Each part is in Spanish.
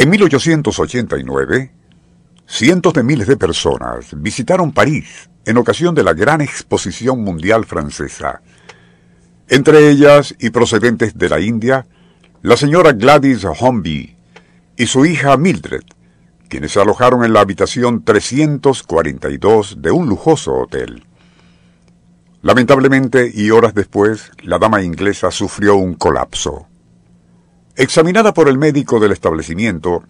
En 1889, cientos de miles de personas visitaron París en ocasión de la gran exposición mundial francesa. Entre ellas y procedentes de la India, la señora Gladys Hornby y su hija Mildred, quienes se alojaron en la habitación 342 de un lujoso hotel. Lamentablemente, y horas después, la dama inglesa sufrió un colapso. Examinada por el médico del establecimiento,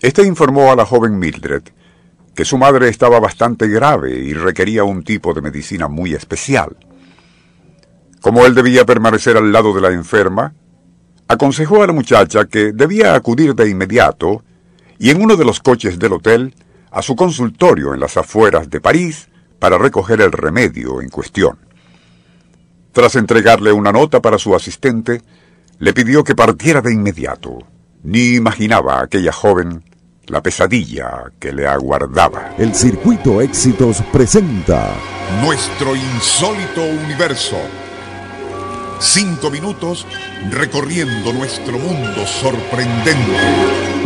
éste informó a la joven Mildred que su madre estaba bastante grave y requería un tipo de medicina muy especial. Como él debía permanecer al lado de la enferma, aconsejó a la muchacha que debía acudir de inmediato y en uno de los coches del hotel a su consultorio en las afueras de París para recoger el remedio en cuestión. Tras entregarle una nota para su asistente, le pidió que partiera de inmediato. Ni imaginaba a aquella joven la pesadilla que le aguardaba. El Circuito Éxitos presenta Nuestro insólito universo. Cinco minutos recorriendo nuestro mundo sorprendente.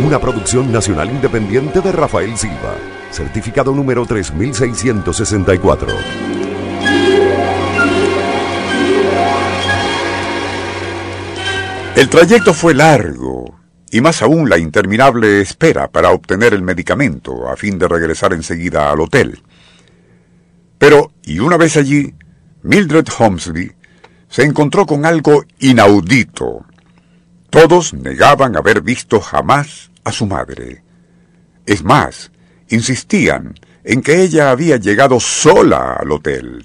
Una producción nacional independiente de Rafael Silva. Certificado número 3664. El trayecto fue largo, y más aún la interminable espera para obtener el medicamento a fin de regresar enseguida al hotel. Pero, y una vez allí, Mildred Holmesby se encontró con algo inaudito. Todos negaban haber visto jamás a su madre. Es más, insistían en que ella había llegado sola al hotel.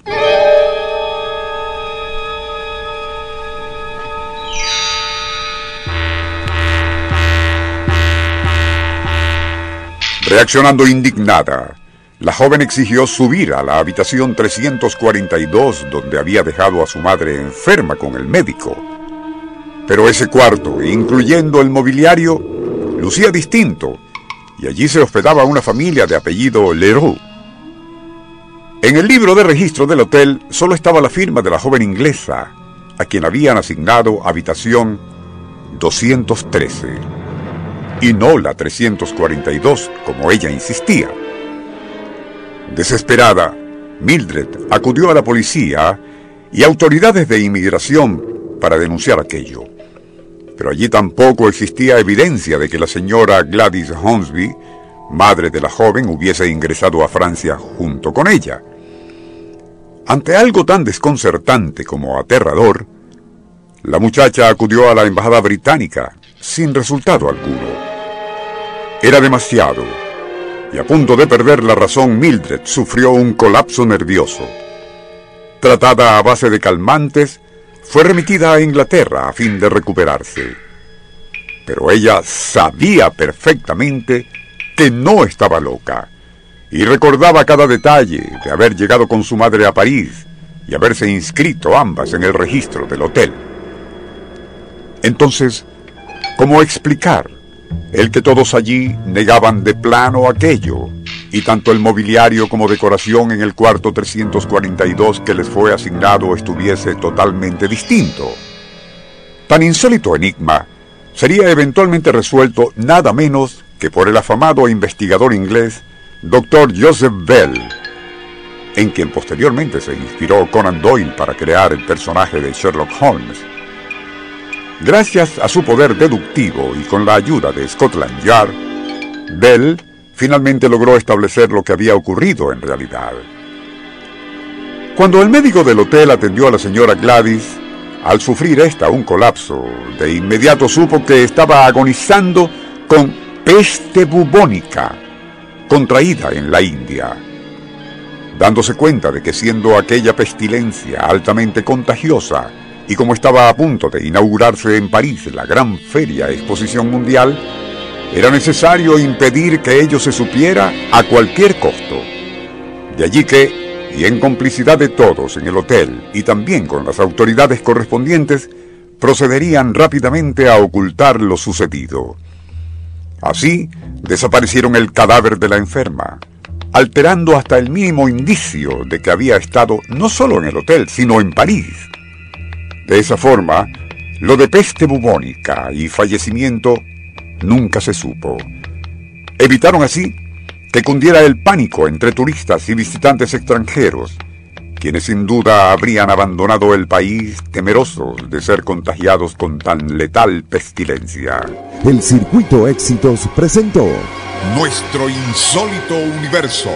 Reaccionando indignada, la joven exigió subir a la habitación 342 donde había dejado a su madre enferma con el médico. Pero ese cuarto, incluyendo el mobiliario, lucía distinto y allí se hospedaba una familia de apellido Leroux. En el libro de registro del hotel solo estaba la firma de la joven inglesa, a quien habían asignado habitación 213 y no la 342, como ella insistía. Desesperada, Mildred acudió a la policía y autoridades de inmigración para denunciar aquello. Pero allí tampoco existía evidencia de que la señora Gladys Hornsby, madre de la joven, hubiese ingresado a Francia junto con ella. Ante algo tan desconcertante como aterrador, la muchacha acudió a la embajada británica sin resultado alguno. Era demasiado, y a punto de perder la razón, Mildred sufrió un colapso nervioso. Tratada a base de calmantes, fue remitida a Inglaterra a fin de recuperarse. Pero ella sabía perfectamente que no estaba loca, y recordaba cada detalle de haber llegado con su madre a París y haberse inscrito ambas en el registro del hotel. Entonces, ¿cómo explicar el que todos allí negaban de plano aquello, y tanto el mobiliario como decoración en el cuarto 342 que les fue asignado estuviese totalmente distinto. Tan insólito enigma sería eventualmente resuelto nada menos que por el afamado investigador inglés Dr. Joseph Bell, en quien posteriormente se inspiró Conan Doyle para crear el personaje de Sherlock Holmes. Gracias a su poder deductivo y con la ayuda de Scotland Yard, Bell finalmente logró establecer lo que había ocurrido en realidad. Cuando el médico del hotel atendió a la señora Gladys, al sufrir esta un colapso, de inmediato supo que estaba agonizando con peste bubónica, contraída en la India. Dándose cuenta de que siendo aquella pestilencia altamente contagiosa, y como estaba a punto de inaugurarse en París la gran feria exposición mundial, era necesario impedir que ello se supiera a cualquier costo. De allí que, y en complicidad de todos en el hotel y también con las autoridades correspondientes, procederían rápidamente a ocultar lo sucedido. Así, desaparecieron el cadáver de la enferma, alterando hasta el mínimo indicio de que había estado no solo en el hotel, sino en París de esa forma, lo de peste bubónica y fallecimiento nunca se supo, Evitaron así que cundiera el pánico entre turistas y visitantes extranjeros, quienes sin duda habrían abandonado el país temerosos de ser contagiados con tan letal pestilencia. El Circuito Éxitos presentó Nuestro insólito universo.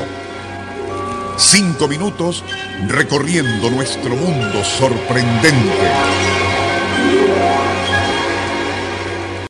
Cinco minutos recorriendo nuestro mundo sorprendente.